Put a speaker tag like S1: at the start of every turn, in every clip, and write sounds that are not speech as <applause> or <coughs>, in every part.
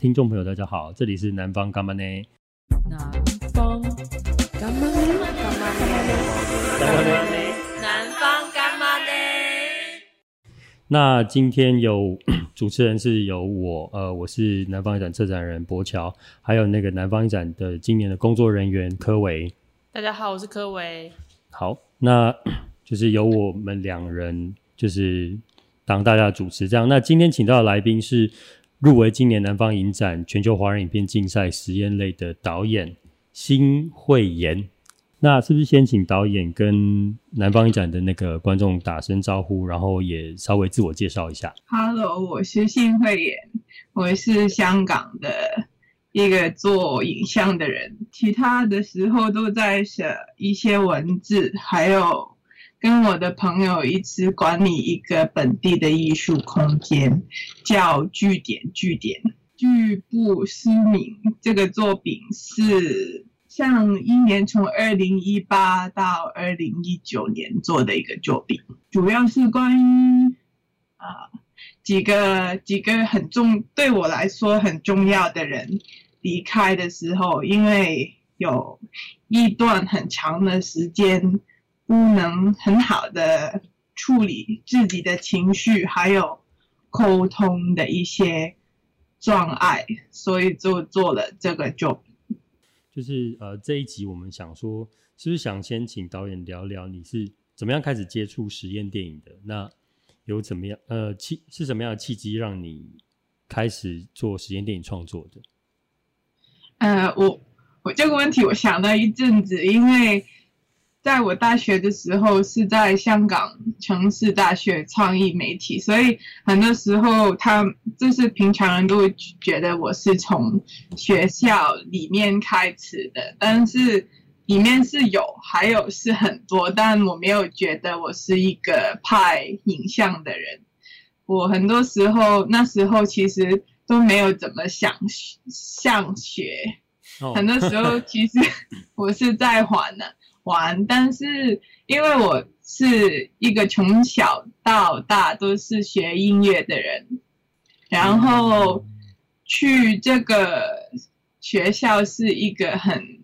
S1: 听众朋友，大家好，这里是南方干嘛呢？
S2: 南方干嘛呢？干嘛呢？南方干嘛呢？
S1: 那今天有 <clears throat> 主持人是由我，呃，我是南方影展策展人博乔，还有那个南方影展的今年的工作人员柯维。
S3: 大家好，我是柯维。
S1: 好，那 <clears throat> 就是由我们两人就是当大家的主持，这样。那今天请到的来宾是。入围今年南方影展全球华人影片竞赛实验类的导演辛慧妍，那是不是先请导演跟南方影展的那个观众打声招呼，然后也稍微自我介绍一下
S4: ？Hello，我是辛慧妍，我是香港的一个做影像的人，其他的时候都在写一些文字，还有。跟我的朋友一起管理一个本地的艺术空间，叫据点据点。据不思明这个作品是上一年从二零一八到二零一九年做的一个作品，主要是关于啊几个几个很重对我来说很重要的人离开的时候，因为有一段很长的时间。不能很好的处理自己的情绪，还有沟通的一些障碍，所以就做了这个 job。
S1: 就是呃，这一集我们想说，是不是想先请导演聊聊你是怎么样开始接触实验电影的？那有怎么样呃契是什么样的契机让你开始做实验电影创作的？
S4: 呃，我我这个问题我想了一阵子，因为。在我大学的时候是在香港城市大学创意媒体，所以很多时候他就是平常人都会觉得我是从学校里面开始的，但是里面是有，还有是很多，但我没有觉得我是一个拍影像的人。我很多时候那时候其实都没有怎么想上学，很多时候其实我是在玩呢。玩，但是因为我是一个从小到大都是学音乐的人，然后去这个学校是一个很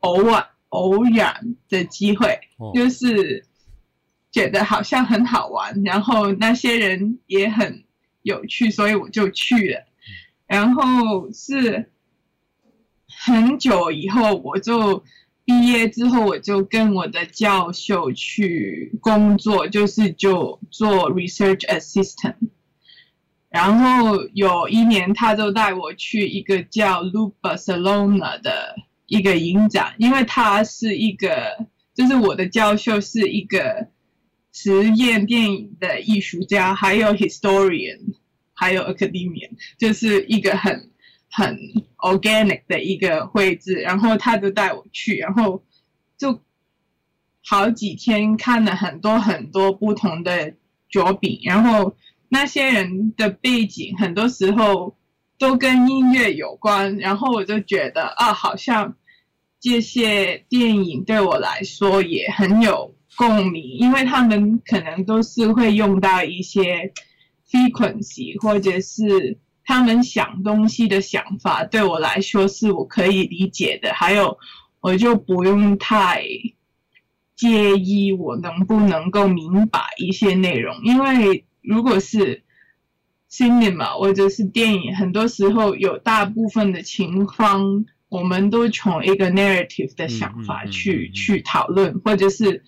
S4: 偶尔偶然的机会，就是觉得好像很好玩，然后那些人也很有趣，所以我就去了。然后是很久以后我就。毕业之后，我就跟我的教授去工作，就是就做 research assistant。然后有一年，他就带我去一个叫 Loop Barcelona 的一个影展，因为他是一个，就是我的教授是一个实验电影的艺术家，还有 historian，还有 academia，就是一个很。很 organic 的一个绘制，然后他就带我去，然后就好几天看了很多很多不同的作品，然后那些人的背景很多时候都跟音乐有关，然后我就觉得啊，好像这些电影对我来说也很有共鸣，因为他们可能都是会用到一些 frequency 或者是。他们想东西的想法对我来说是我可以理解的，还有我就不用太介意我能不能够明白一些内容，因为如果是 cinema 或者是电影，很多时候有大部分的情况，我们都从一个 narrative 的想法去去讨论，或者是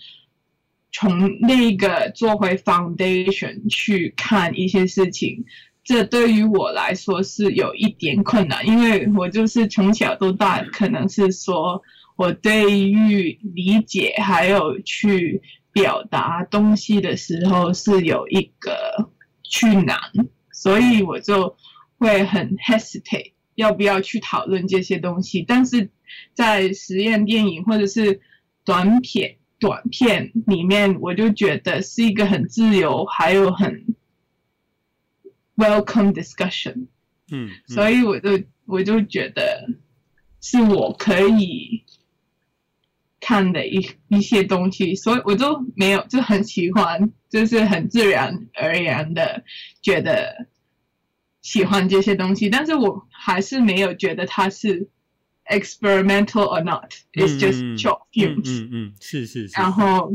S4: 从那个做回 foundation 去看一些事情。这对于我来说是有一点困难，因为我就是从小到大，可能是说我对于理解还有去表达东西的时候是有一个去难，所以我就会很 hesitate 要不要去讨论这些东西。但是在实验电影或者是短片短片里面，我就觉得是一个很自由，还有很。Welcome discussion，
S1: 嗯，嗯，
S4: 所以我就我就觉得是我可以看的一一些东西，所以我就没有就很喜欢，就是很自然而然的觉得喜欢这些东西，但是我还是没有觉得它是 experimental or not，it's just short films。
S1: 嗯嗯，嗯，是是是。
S4: 然后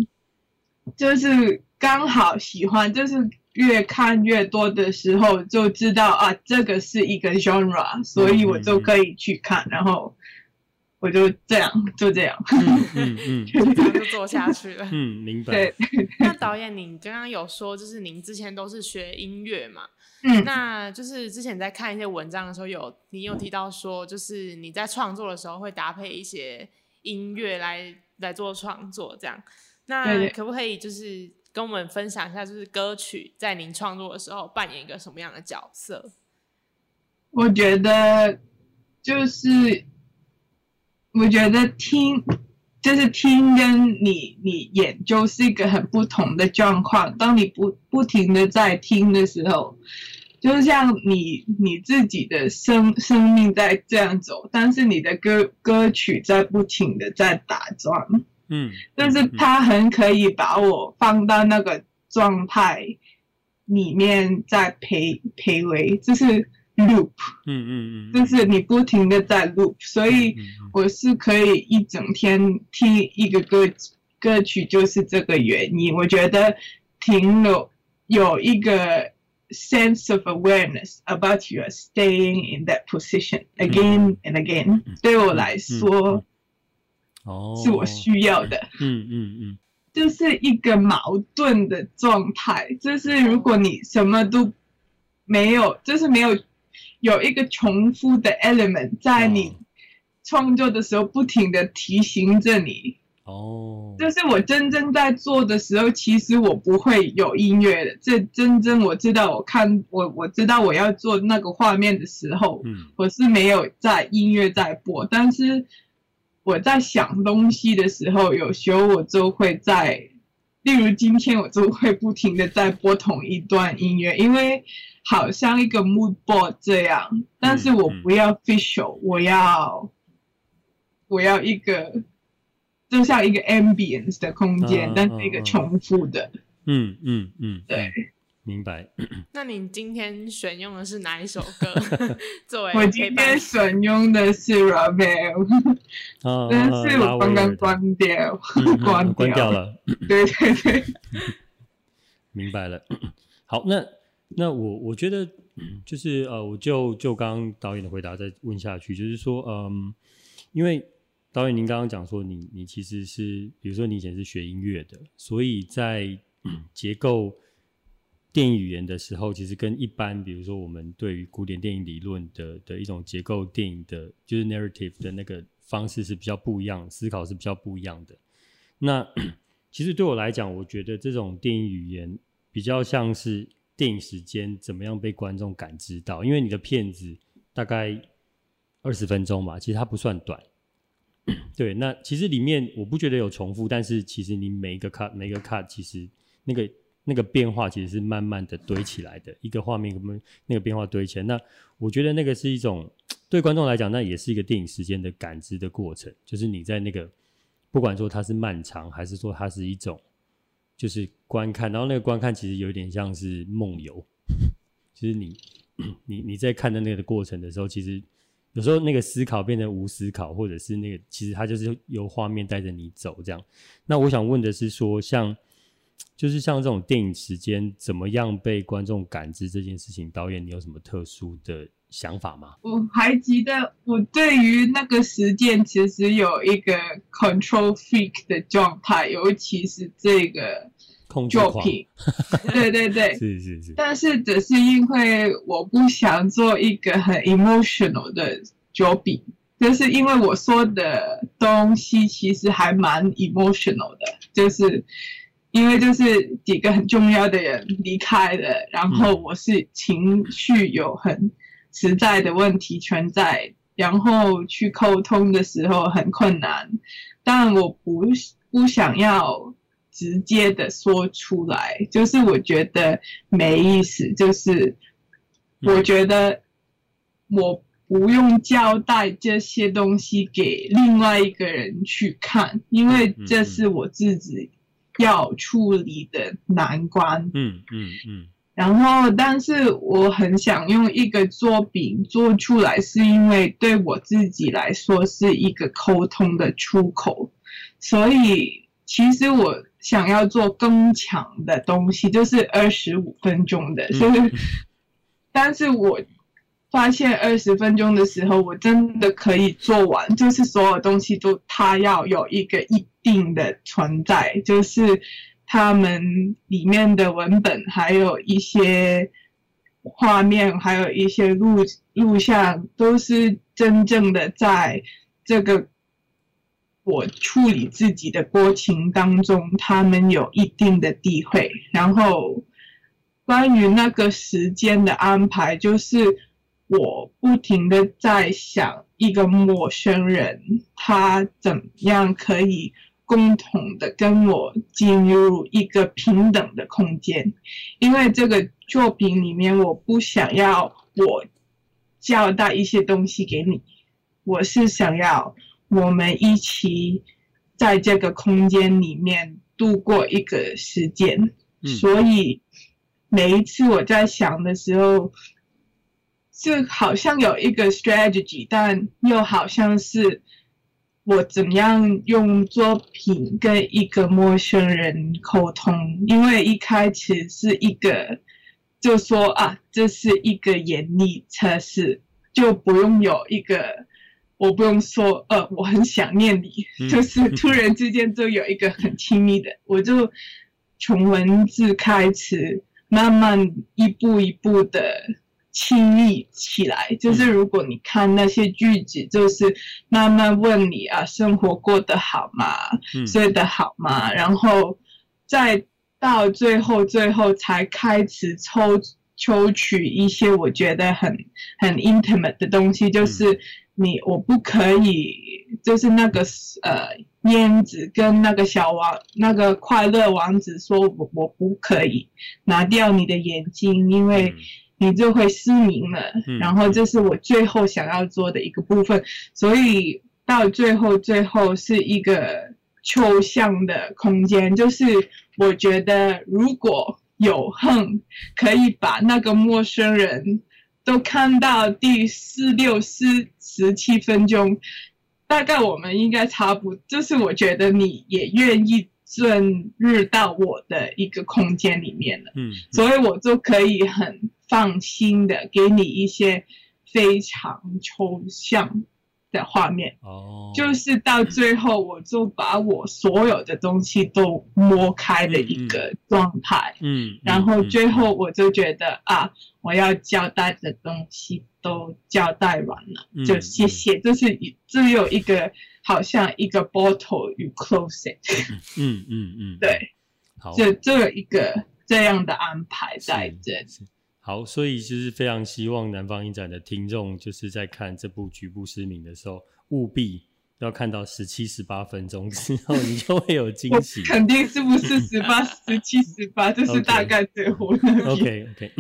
S4: 就是刚好喜欢，就是越看越多的时候就知道啊，这个是一个 genre，所以我就可以去看，嗯嗯嗯，然后。我就这样，就这样，
S1: 嗯嗯，嗯 <laughs>
S3: 就这样就做下去了。
S1: 嗯，明白。
S4: 对，<laughs>
S3: 那导演，您刚刚有说，就是您之前都是学音乐嘛？
S4: 嗯，
S3: 那就是之前在看一些文章的时候有，有你有提到说，就是你在创作的时候会搭配一些音乐来来做创作，这样。那可不可以就是跟我们分享一下，就是歌曲在您创作的时候扮演一个什么样的角色？
S4: 我觉得就是。我觉得听就是听跟你你演就是一个很不同的状况。当你不不停的在听的时候，就像你你自己的生生命在这样走，但是你的歌歌曲在不停的在打转。
S1: 嗯，
S4: 但是他很可以把我放到那个状态里面再陪陪围，就是。loop，
S1: 嗯嗯嗯，
S4: 就是你不停的在 loop，所以我是可以一整天听一个歌歌曲，就是这个原因。我觉得挺有有一个 sense of awareness about your staying in that position again and again，对我来说，
S1: 哦，
S4: 是我需要的。
S1: 嗯嗯嗯，
S4: 就是一个矛盾的状态，就是如果你什么都没有，就是没有。有一个重复的 element 在你创作的时候不停的提醒着你。
S1: 哦，
S4: 就是我真正在做的时候，其实我不会有音乐的。这真正我知道，我看我我知道我要做那个画面的时候，
S1: 嗯，
S4: 我是没有在音乐在播。但是我在想东西的时候，有时候我就会在，例如今天我就会不停的在播同一段音乐，因为。好像一个 mood board 这样，但是我不要 official，、嗯嗯、我要我要一个就像一个 ambience 的空间，啊、但是一个重复的。
S1: 嗯嗯嗯，
S4: 对，
S1: 明白。<coughs>
S3: 那你今天选用的是哪一首歌 <laughs> 作为？
S4: 我今天选用的是 Ravel，<laughs> 啊、但是我刚刚关掉，<laughs>
S1: 嗯、关掉关掉了。
S4: 对对对，
S1: 明白了。好，那。那我我觉得就是呃，我就就刚刚导演的回答再问下去，就是说，嗯，因为导演您刚刚讲说你，你你其实是，比如说你以前是学音乐的，所以在、嗯、结构电影语言的时候，其实跟一般比如说我们对于古典电影理论的的一种结构电影的，就是 narrative 的那个方式是比较不一样，思考是比较不一样的。那 <clears throat> 其实对我来讲，我觉得这种电影语言比较像是。电影时间怎么样被观众感知到？因为你的片子大概二十分钟嘛，其实它不算短。<clears throat> 对，那其实里面我不觉得有重复，但是其实你每一个 cut 每一个 cut，其实那个那个变化其实是慢慢的堆起来的，一个画面跟那个变化堆起来。那我觉得那个是一种对观众来讲，那也是一个电影时间的感知的过程，就是你在那个不管说它是漫长，还是说它是一种。就是观看，然后那个观看其实有点像是梦游，其 <laughs> 实你 <clears throat> 你你在看的那个过程的时候，其实有时候那个思考变成无思考，或者是那个其实它就是由画面带着你走这样。那我想问的是说，像就是像这种电影时间怎么样被观众感知这件事情，导演你有什么特殊的想法吗？
S4: 我还记得我对于那个时间其实有一个 control freak 的状态，尤其是这个作品。对对对，<laughs>
S1: 是是是。
S4: 但是只是因为我不想做一个很 emotional 的作品，就是因为我说的东西其实还蛮 emotional 的，就是因为就是几个很重要的人离开了，然后我是情绪有很。实在的问题存在，然后去沟通的时候很困难，但我不不想要直接的说出来，就是我觉得没意思，就是我觉得我不用交代这些东西给另外一个人去看，因为这是我自己要处理的难关。
S1: 嗯嗯嗯。
S4: 然后，但是我很想用一个作品做出来，是因为对我自己来说是一个沟通的出口。所以，其实我想要做更强的东西，就是二十五分钟的。所以，但是我发现二十分钟的时候，我真的可以做完，就是所有东西都它要有一个一定的存在，就是。他们里面的文本，还有一些画面，还有一些录录像，都是真正的在这个我处理自己的过程当中，他们有一定的地位。然后关于那个时间的安排，就是我不停的在想，一个陌生人他怎样可以。共同的跟我进入一个平等的空间，因为这个作品里面我不想要我交代一些东西给你，我是想要我们一起在这个空间里面度过一个时间。嗯。所以每一次我在想的时候，就好像有一个 strategy，但又好像是。我怎样用作品跟一个陌生人沟通？因为一开始是一个，就说啊，这是一个严厉测试，就不用有一个，我不用说，呃，我很想念你，就是突然之间就有一个很亲密的，我就从文字开始，慢慢一步一步的。亲密起来，就是如果你看那些句子，就是慢慢问你啊，生活过得好吗？睡得好吗？然后再到最后，最后才开始抽抽取一些我觉得很很 intimate 的东西，就是你我不可以，就是那个呃燕子跟那个小王那个快乐王子说我我不可以拿掉你的眼睛，因为。你就会失明了，然后这是我最后想要做的一个部分，所以到最后最后是一个抽象的空间，就是我觉得如果有恨可以把那个陌生人都看到第四六四十七分钟，大概我们应该差不，就是我觉得你也愿意进入到我的一个空间里面了，嗯，所以我就可以很。放心的，给你一些非常抽象的画面，哦，就是到最后，我就把我所有的东西都摸开了一个状态，嗯，嗯，然后最后我就觉得啊，我要交代的东西都交代完了，嗯，就谢谢，就是只有一个好像一个 bottle you close it，
S1: 嗯嗯嗯，
S4: 对，好，就就有一个这样的安排在这里。
S1: 好，所以就是非常希望南方影展的听众，就是在看这部《局部失明》的时候，务必要看到十七、十八分钟 <laughs> 之后，你就会有惊喜。
S4: 肯定是不是十八、十七、十八，这是大概最后的。
S1: OK OK。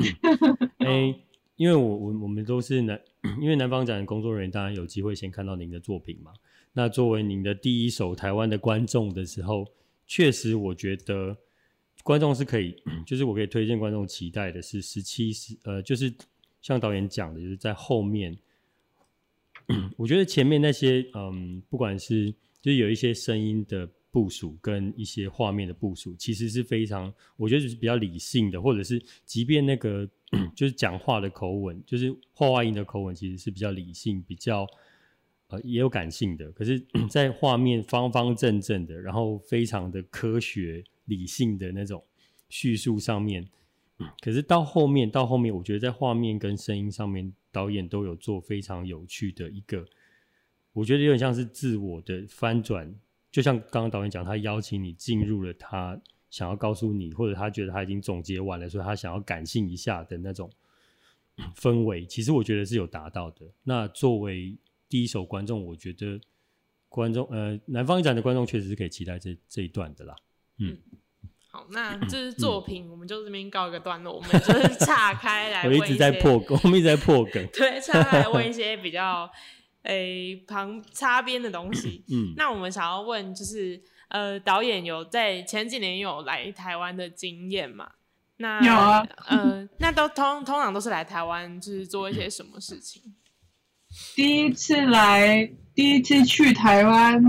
S1: 哎，因为我我我们都是南，因为南方展的工作人员，当然有机会先看到您的作品嘛。那作为您的第一手台湾的观众的时候，确实我觉得。观众是可以，<clears throat> 就是我可以推荐观众期待的是十七十，呃，就是像导演讲的，就是在后面，<clears throat> 我觉得前面那些，嗯，不管是就是有一些声音的部署跟一些画面的部署，其实是非常，我觉得就是比较理性的，或者是即便那个 <clears throat> 就是讲话的口吻，就是画外音的口吻，其实是比较理性，比较呃也有感性的，可是，<clears throat> 在画面方方正正的，然后非常的科学。理性的那种叙述上面，可是到后面，到后面，我觉得在画面跟声音上面，导演都有做非常有趣的一个，我觉得有点像是自我的翻转，就像刚刚导演讲，他邀请你进入了他想要告诉你，或者他觉得他已经总结完了，所以他想要感性一下的那种氛围，其实我觉得是有达到的。那作为第一手观众，我觉得观众呃，南方影展的观众确实是可以期待这这一段的啦。嗯，
S3: 好，那 <clears throat> 这是作品，嗯、我们就这边告一个段落，我们就是岔开来。
S1: 我一直在破梗，<laughs> 我们一直在破梗。<laughs>
S3: 对，岔开来问一些比较诶、欸、旁擦边的东西。嗯，那我们想要问，就是呃，导演有在前几年有来台湾的经验嘛？那
S4: 有啊，
S3: 呃，那都通通常都是来台湾，就是做一些什么事情？
S4: 第一次来，第一次去台湾，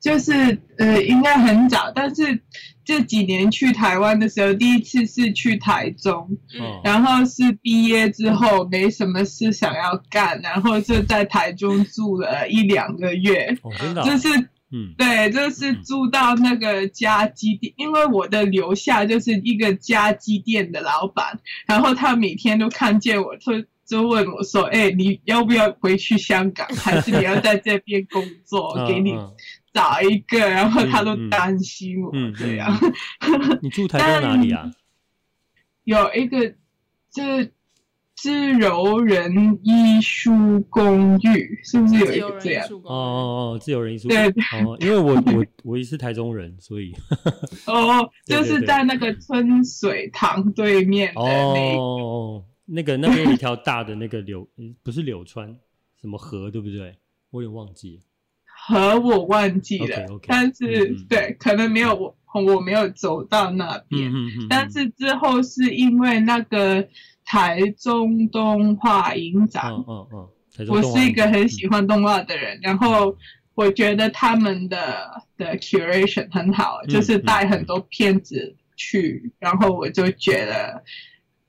S4: 就是呃，应该很早，但是这几年去台湾的时候，第一次是去台中，
S1: 嗯、
S4: 然后是毕业之后没什么事想要干，然后就在台中住了一两个月，就是。
S1: 嗯，
S4: 对，就是住到那个家鸡店，因为我的留下就是一个家鸡店的老板，然后他每天都看见我，就就问我说：“哎，你要不要回去香港，<laughs> 还是你要在这边工作？给你找一个。”然后他都担心我这样。
S1: 你住台中哪里啊？<laughs>
S4: 有一个，就是。自由人艺术公寓是不是有一个这样？
S1: 哦哦哦，自由人艺术
S4: 对，
S1: 对哦，因为我我我也是台中人，所以 <laughs>
S4: 哦，就是在那个春水堂对面的那
S1: 哦，那个那边有一条大的那个柳，不是柳川什么河，对不对？我有点忘记了。
S4: 河，我忘记了
S1: ，okay, okay,
S4: 但是、嗯、对，可能没有我我没有走到那边，
S1: 嗯嗯嗯、
S4: 但是之后是因为那个。台中动画影展，
S1: 嗯嗯嗯，
S4: 我是一个很喜欢动画的人，嗯、然后我觉得他们的的 curation 很好，嗯、就是带很多片子去，嗯、然后我就觉得，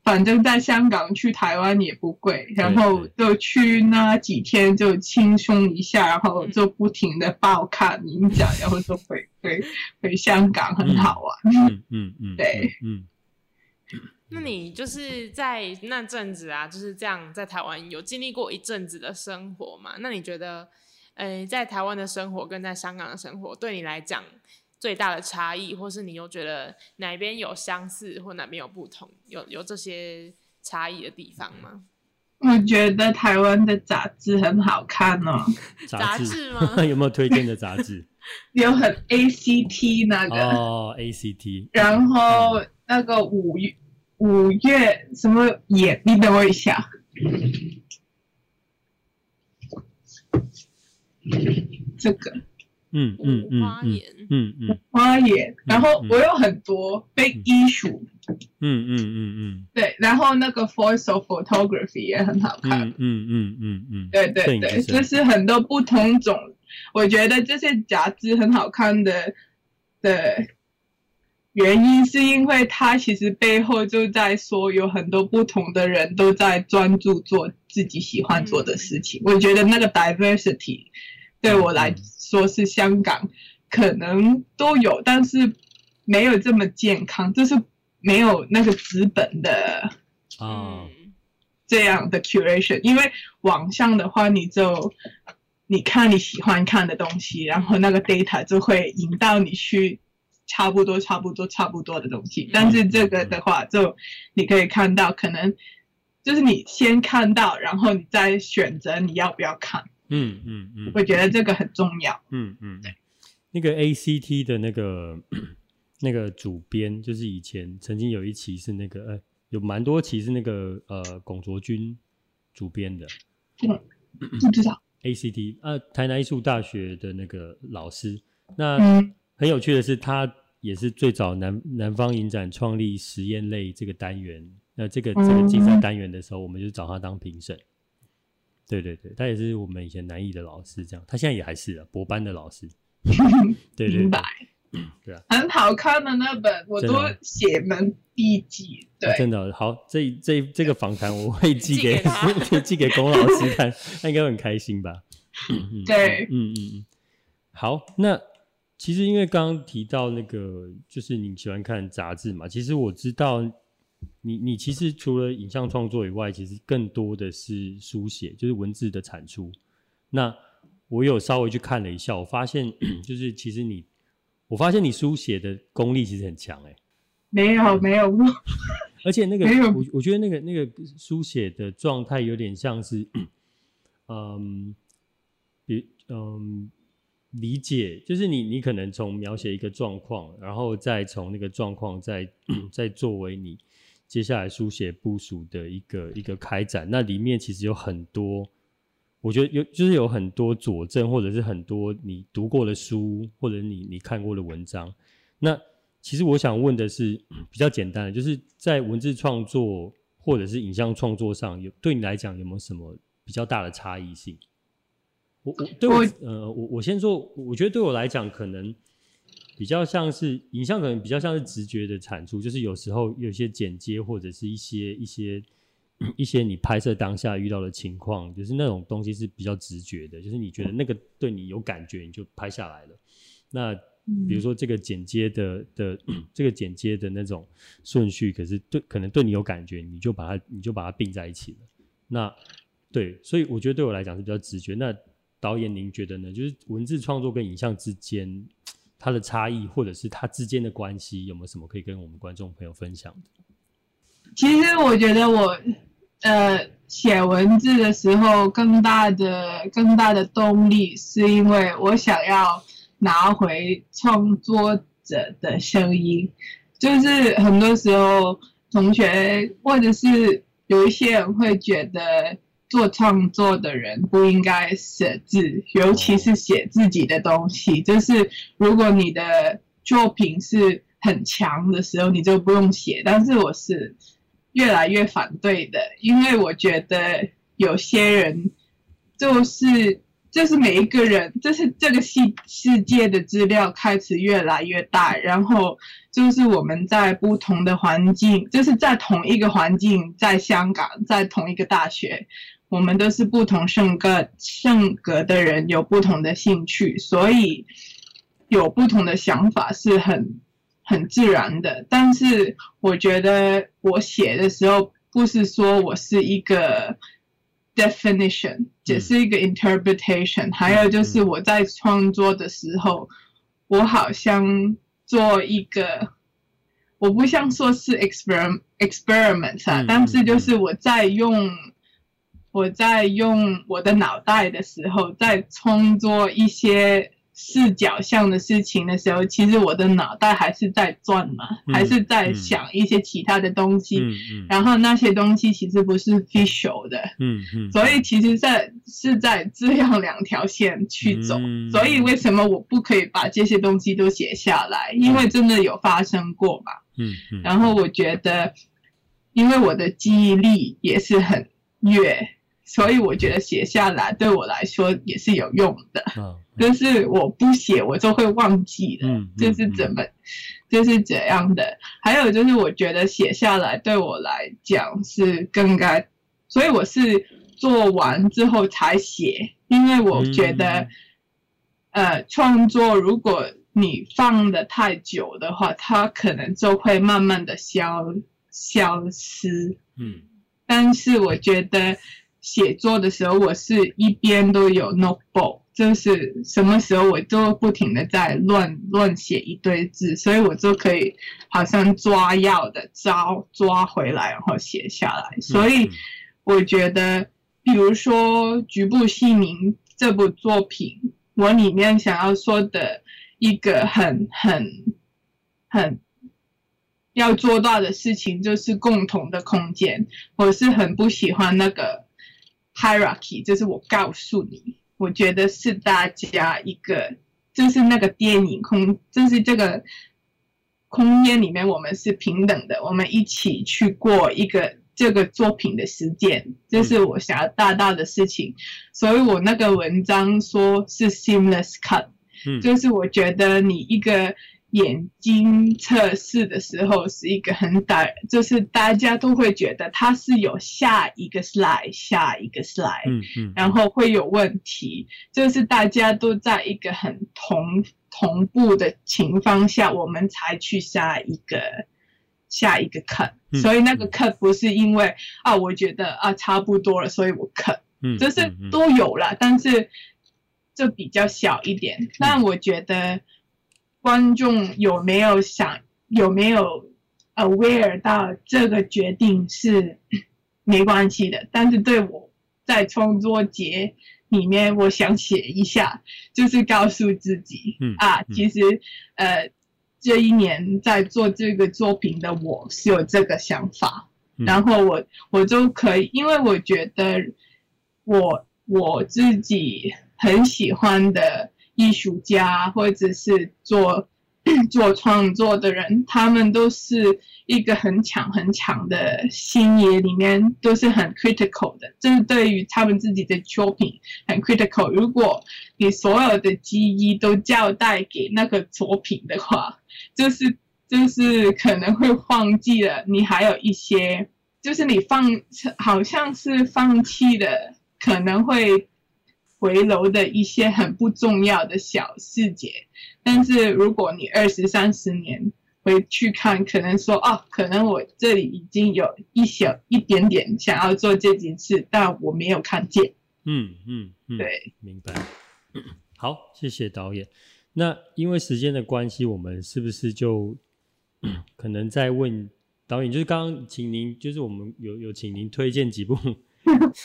S4: 反正在香港去台湾也不贵，然后就去那几天就轻松一下，然后就不停的报看影展，然后就回 <laughs> 回回香港，很好玩。
S1: 嗯嗯嗯，嗯，
S4: 对，
S1: 嗯。
S3: 那你就是在那阵子啊，就是这样在台湾有经历过一阵子的生活嘛？那你觉得，呃，在台湾的生活跟在香港的生活对你来讲最大的差异，或是你又觉得哪边有相似或哪边有不同，有有这些差异的地方吗？
S4: 我觉得台湾的杂志很好看哦。
S3: 杂志吗？<laughs>
S1: 有没有推荐的杂志？<laughs>
S4: 有很 ACT 那个
S1: 哦，ACT，
S4: 然后那个五月。五月什么也？你等我一下。这个，
S1: 嗯嗯嗯
S3: 花眼，
S1: 嗯嗯，
S4: 花眼。然后我有很多被艺术，
S1: 嗯嗯嗯嗯，
S4: 对。然后那个 Voice of Photography 也很好看，
S1: 嗯嗯嗯嗯，
S4: 对对对，就是很多不同种。我觉得这些杂志很好看的的。原因是因为他其实背后就在说，有很多不同的人都在专注做自己喜欢做的事情。我觉得那个 diversity 对我来说是香港可能都有，但是没有这么健康，就是没有那个资本的啊这样的 curation。因为网上的话，你就你看你喜欢看的东西，然后那个 data 就会引导你去。差不多，差不多，差不多的东西。但是这个的话，就你可以看到，可能就是你先看到，然后你再选择你要不要看。
S1: 嗯嗯嗯，
S4: 我觉得这个很重要。
S1: 嗯嗯，对。那个 ACT 的那个 <coughs> 那个主编，就是以前曾经有一期是那个，呃，有蛮多期是那个呃龚卓君主编的。
S4: 嗯，不知道。
S1: ACT 呃，台南艺术大学的那个老师。那。
S4: 嗯
S1: 很有趣的是，他也是最早南南方影展创立实验类这个单元。那这个这个竞赛单元的时候，我们就找他当评审。对对对，他也是我们以前南艺的老师，这样。他现在也还是啊，博班的老师。<laughs> 对对对，
S4: 明白。<clears throat>
S1: 对啊，
S4: 很好看的那本，我都写门笔记。对，
S1: 真的好。这这这个访谈我会寄给 <laughs> 寄给龚老师看，他应该会很开心吧？
S4: 对，
S1: 嗯嗯嗯。好，那。其实，因为刚刚提到那个，就是你喜欢看杂志嘛。其实我知道你，你其实除了影像创作以外，其实更多的是书写，就是文字的产出。那我有稍微去看了一下，我发现 <clears throat> 就是其实你，我发现你书写的功力其实很强哎。
S4: 没有，没有。<laughs>
S1: 而且那个，<laughs>
S4: 没有
S1: 我我觉得那个那个书写的状态有点像是，嗯，比嗯。理解就是你，你可能从描写一个状况，然后再从那个状况再 <clears throat> 再作为你接下来书写部署的一个一个开展。那里面其实有很多，我觉得有就是有很多佐证，或者是很多你读过的书，或者你你看过的文章。那其实我想问的是 <clears throat> 比较简单的，就是在文字创作或者是影像创作上，有对你来讲有没有什么比较大的差异性？我我对我，我呃我我先说，我觉得对我来讲可能比较像是影像，可能比较像是直觉的产出，就是有时候有些剪接或者是一些一些。一些你拍摄当下遇到的情况，就是那种东西是比较直觉的，就是你觉得那个对你有感觉，你就拍下来了。那比如说这个剪接的的这个剪接的那种顺序，可是对可能对你有感觉，你就把它你就把它并在一起了。那对，所以我觉得对我来讲是比较直觉。那导演您觉得呢？就是文字创作跟影像之间它的差异，或者是它之间的关系，有没有什么可以跟我们观众朋友分享的？
S4: 其实我觉得我。呃，写文字的时候，更大的、更大的动力是因为我想要拿回创作者的声音。就是很多时候，同学或者是有一些人会觉得，做创作的人不应该写字，尤其是写自己的东西。就是如果你的作品是很强的时候，你就不用写。但是我是。越来越反对的，因为我觉得有些人就是就是每一个人，就是这个世世界的资料开始越来越大，然后就是我们在不同的环境，就是在同一个环境，在香港，在同一个大学，我们都是不同性格性格的人，有不同的兴趣，所以有不同的想法是很。很自然的，但是我觉得我写的时候不是说我是一个 definition，只是一个 interpretation，嗯。还有就是我在创作的时候，我好像做一个，我不像说是 experiment experiment 啊，嗯，但是就是我在用我在用我的脑袋的时候，在创作一些。视角上的事情的时候，其实我的脑袋还是在转嘛，嗯、还是在想一些其他的东西。嗯嗯、然后那些东西其实不是 visual 的。嗯嗯。所以其实在是在这样两条线去走。嗯。所以为什么我不可以把这些东西都写下来？因为真的有发生过嘛。嗯嗯。然后我觉得，因为我的记忆力也是很弱。所以我觉得写下来对我来说也是有用的，就是我不写我就会忘记的，就是怎么，就是这样的。还有就是我觉得写下来对我来讲是更该，所以我是做完之后才写，因为我觉得，呃，创作如果你放的太久的话，它可能就会慢慢的消消失。嗯，但是我觉得。写作的时候，我是一边都有 notebook，就是什么时候我都不停的在乱乱写一堆字，所以我就可以好像抓药的招抓回来，然后写下来。所以我觉得，比如说《局部姓名》这部作品，我里面想要说的一个很很很要做到的事情，就是共同的空间。我是很不喜欢那个。Hierarchy 就是我告诉你，我觉得是大家一个，就是那个电影空，就是这个空间里面，我们是平等的，我们一起去过一个这个作品的实践，这是我想要达到的事情。所以我那个文章说是 seamless cut，就是我觉得你一个。眼睛测试的时候是一个很大，就是大家都会觉得它是有下一个 slide，下一个 slide，嗯嗯，然后会有问题，就是大家都在一个很同同步的情况下，我们才去下一个下一个 cut，嗯，所以那个 cut 不是因为啊，我觉得啊差不多了，所以我 cut，嗯，就是都有了，但是就比较小一点，但我觉得。观众有没有想有没有 aware 到这个决定是 <coughs> 没关系的，但是对我在创作节里面，我想写一下，就是告诉自己，嗯啊，其实呃这一年在做这个作品的我是有这个想法，然后我我就可以，因为我觉得我我自己很喜欢的。艺术家或者是做 <clears throat> 做创作的人，他们都是一个很强很强的心野里面都是很 critical 的，就是对于他们自己的作品很 critical。如果你所有的记忆都交代给那个作品的话，就是就是可能会忘记了你还有一些，就是你放好像是放弃的，可能会回楼的一些很不重要的小细节。但是如果你二十三十年回去看，可能说哦，可能我这里已经有一小一点点想要做这件事，但我没有看见。
S1: 嗯嗯嗯，
S4: 对，
S1: 明白。好，谢谢导演。那因为时间的关系，我们是不是就可能再问导演？就是刚刚请您，就是我们有有请您推荐几部，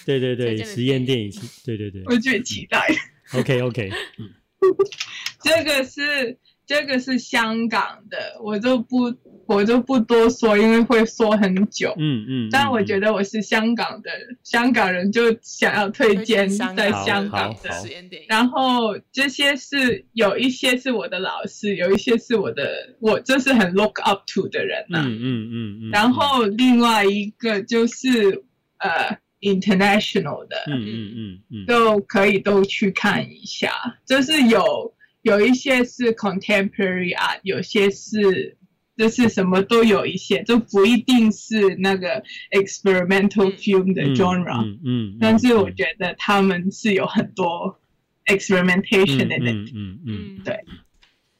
S1: 对 <laughs> 对对，实验电影，对对对，
S4: 我最期待。<laughs>
S1: OK OK。<laughs>
S4: 这个是这个是香港的，我就不我就不多说，因为会说很久。
S1: 嗯嗯。
S4: 但我觉得我是香港的香港人，就想要推荐在香港的实验电影。然后这些是有一些是我的老师，有一些是我的我就是很 look up to 的人呐、啊。
S1: 嗯嗯嗯嗯。
S4: 然后另外一个就是呃。International 的，
S1: 嗯嗯嗯嗯，
S4: 都可以都去看一下，就是有有一些是 contemporary art，有些是就是什么都有一些，就不一定是那个 experimental film 的 genre，
S1: 嗯，嗯，
S4: 但是我觉得他们是有很多 experimentation 的，
S1: 嗯嗯嗯，
S4: 对，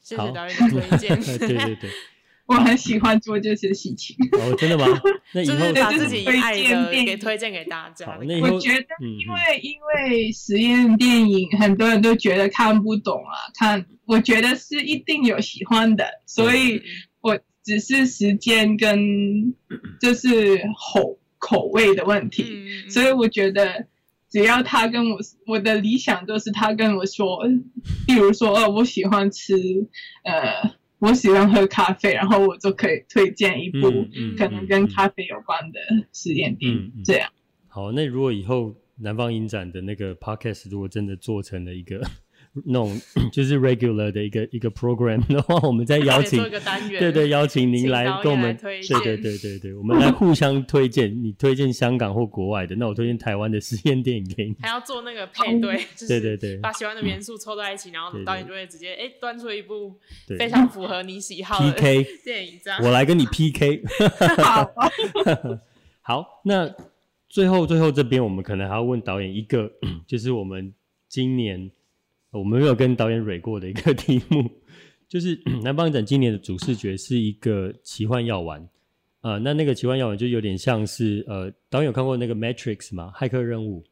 S3: 谢谢导演的推荐，
S1: 对 <laughs> 对对。
S4: 我很喜欢做这些事情。
S1: 哦，真的吗？<laughs> 那以后
S3: 就是把自己爱的给推荐给大家。
S4: 我觉得，因为因为实验电影很多人都觉得看不懂啊，看我觉得是一定有喜欢的，所以我只是时间跟就是口口味的问题。所以我觉得，只要他跟我，我的理想就是他跟我说，比如说，哦，我喜欢吃，呃。我喜欢喝咖啡，然后我就可以推荐一部可能跟咖啡有关的实验电影。这样。
S1: 好，那如果以后南方影展的那个 podcast 如果真的做成了一个。那种 <coughs> 就是 regular 的一个一个 program 的话，我们再邀请，对对，邀请您来跟我们，对对对对对，我们来互相推荐，你推荐香港或国外的，那我推荐台湾的实验电影给你。
S3: 还要做那个配对，
S1: 对对对，
S3: 把喜欢的元素凑在一起，然后导演就会直接哎端出一部非常符合你喜好的
S1: PK
S3: 电影，这
S1: 样。我来跟你 PK。
S4: 好，<laughs>
S1: 好，那最后最后这边我们可能还要问导演一个，<coughs> 就是我们今年。我们没有跟导演蕊过的一个 <laughs> 题目，就是 <clears throat> 南方影展今年的主视觉是一个奇幻药丸啊、呃，那那个奇幻药丸就有点像是呃，导演有看过那个 Matrix 吗？骇客任务？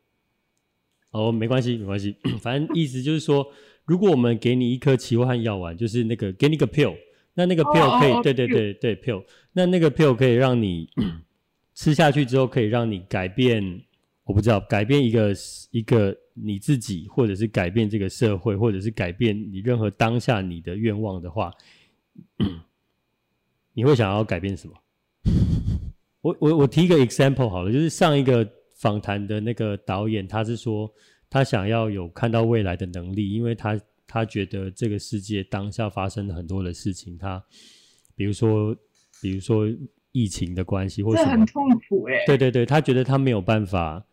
S1: 哦，没关系，没关系，<clears throat> 反正意思就是说，如果我们给你一颗奇幻药丸，就是那个给你个 pill，那那个 pill 可以，oh, oh, 对对对对 pill，那那个 pill 可以让你 <clears throat> 吃下去之后，可以让你改变。我不知道改变一个一个你自己，或者是改变这个社会，或者是改变你任何当下你的愿望的话，<clears throat> 你会想要改变什么？我我我提一个 example 好了，就是上一个访谈的那个导演，他是说他想要有看到未来的能力，因为他他觉得这个世界当下发生了很多的事情，他比如说比如说疫情的关系，或者
S4: 很痛苦哎，
S1: 对对对，他觉得他没有办法。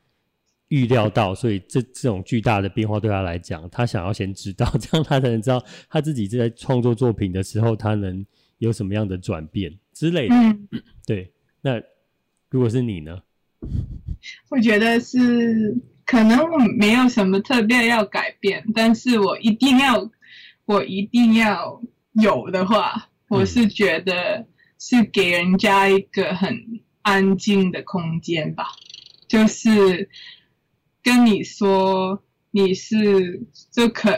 S1: 预料到，所以这这种巨大的变化对他来讲，他想要先知道，<laughs> 这样他才能知道他自己在创作作品的时候，他能有什么样的转变之类的。
S4: 嗯，
S1: 对。那如果是你呢？
S4: 我觉得是可能我没有什么特别要改变，但是我一定要，我一定要有的话，我是觉得是给人家一个很安静的空间吧，就是。跟你说，你是就可，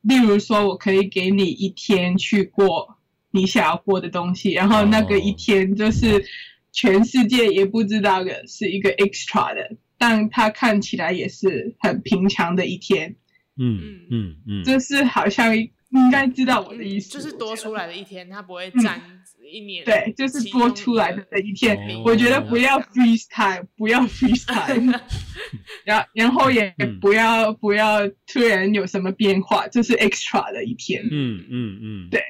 S4: 例如说，我可以给你一天去过你想要过的东西，然后那个一天就是全世界也不知道的是一个 extra 的，但它看起来也是很平常的一天。
S1: 嗯嗯嗯，
S4: 就是好像应该知道我的意思，
S3: 就是多出来的一天，它不会占。一年
S4: 对，就是多出来的那一天，我觉得不要 freeze time，不要 freeze time，<laughs> 然然后也不要、嗯、不要突然有什么变化，就是 extra 的一天。
S1: 嗯嗯嗯，
S4: 对。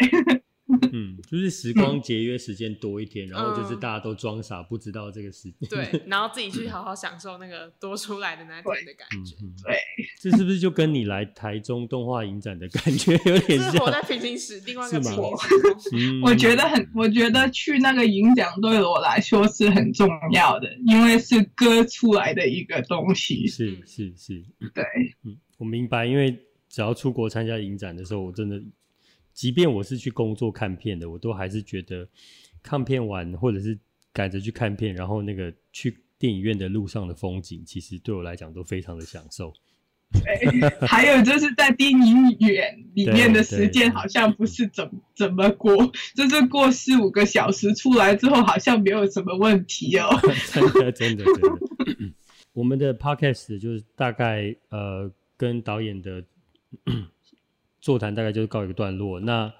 S1: 嗯，就是时光节约时间多一天，然后就是大家都装傻，不知道这个事。
S3: 对，然后自己去好好享受那个多出来的那天的感觉。
S4: 对，
S1: 这是不是就跟你来台中动画影展的感觉有点像？
S3: 活在平行时，另外一个平行
S4: 时。<laughs> 我觉得很，我觉得去那个影展对我来说是很重要的，因为是割出来的一个东西。
S1: 是是是，
S4: 对，
S1: 嗯，我明白，因为只要出国参加影展的时候，我真的。即便我是去工作看片的，我都还是觉得看片完或者是赶着去看片，然后那个去电影院的路上的风景，其实对我来讲都非常的享受。
S4: 对，<laughs> 还有就是在电影院里面的时间好像不是怎怎么过，<laughs> 就是过四五个小时出来之后，好像没有什么问题哦。<laughs>
S1: 真的真的真的。我们的 podcast 就是大概呃跟导演的。座谈大概就是告一个段落，那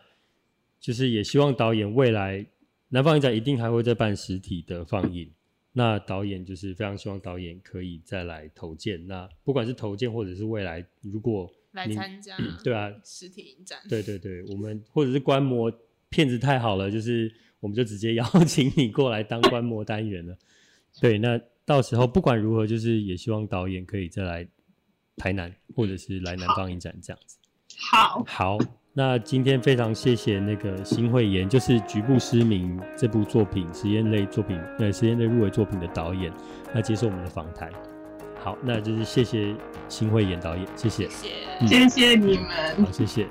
S1: 就是也希望导演未来南方影展一定还会再办实体的放映，那导演就是非常希望导演可以再来投件，那不管是投件或者是未来如果
S3: 来参加，<clears throat>
S1: 对啊，<clears throat>
S3: 实体影展，
S1: 对对对，我们或者是观摩片子太好了，就是我们就直接 <laughs> 邀请你过来当观摩单元了，对，那到时候不管如何，就是也希望导演可以再来台南或者是来南方影展这样子。
S4: 好。
S1: 好，那今天非常谢谢那个新慧妍，就是《局部失明》这部作品实验类作品，呃，实验类入围作品的导演，那接受我们的访谈。好，那就是谢谢新慧妍导演，谢谢，
S4: 谢谢，嗯、谢谢你们，
S1: 好，谢谢。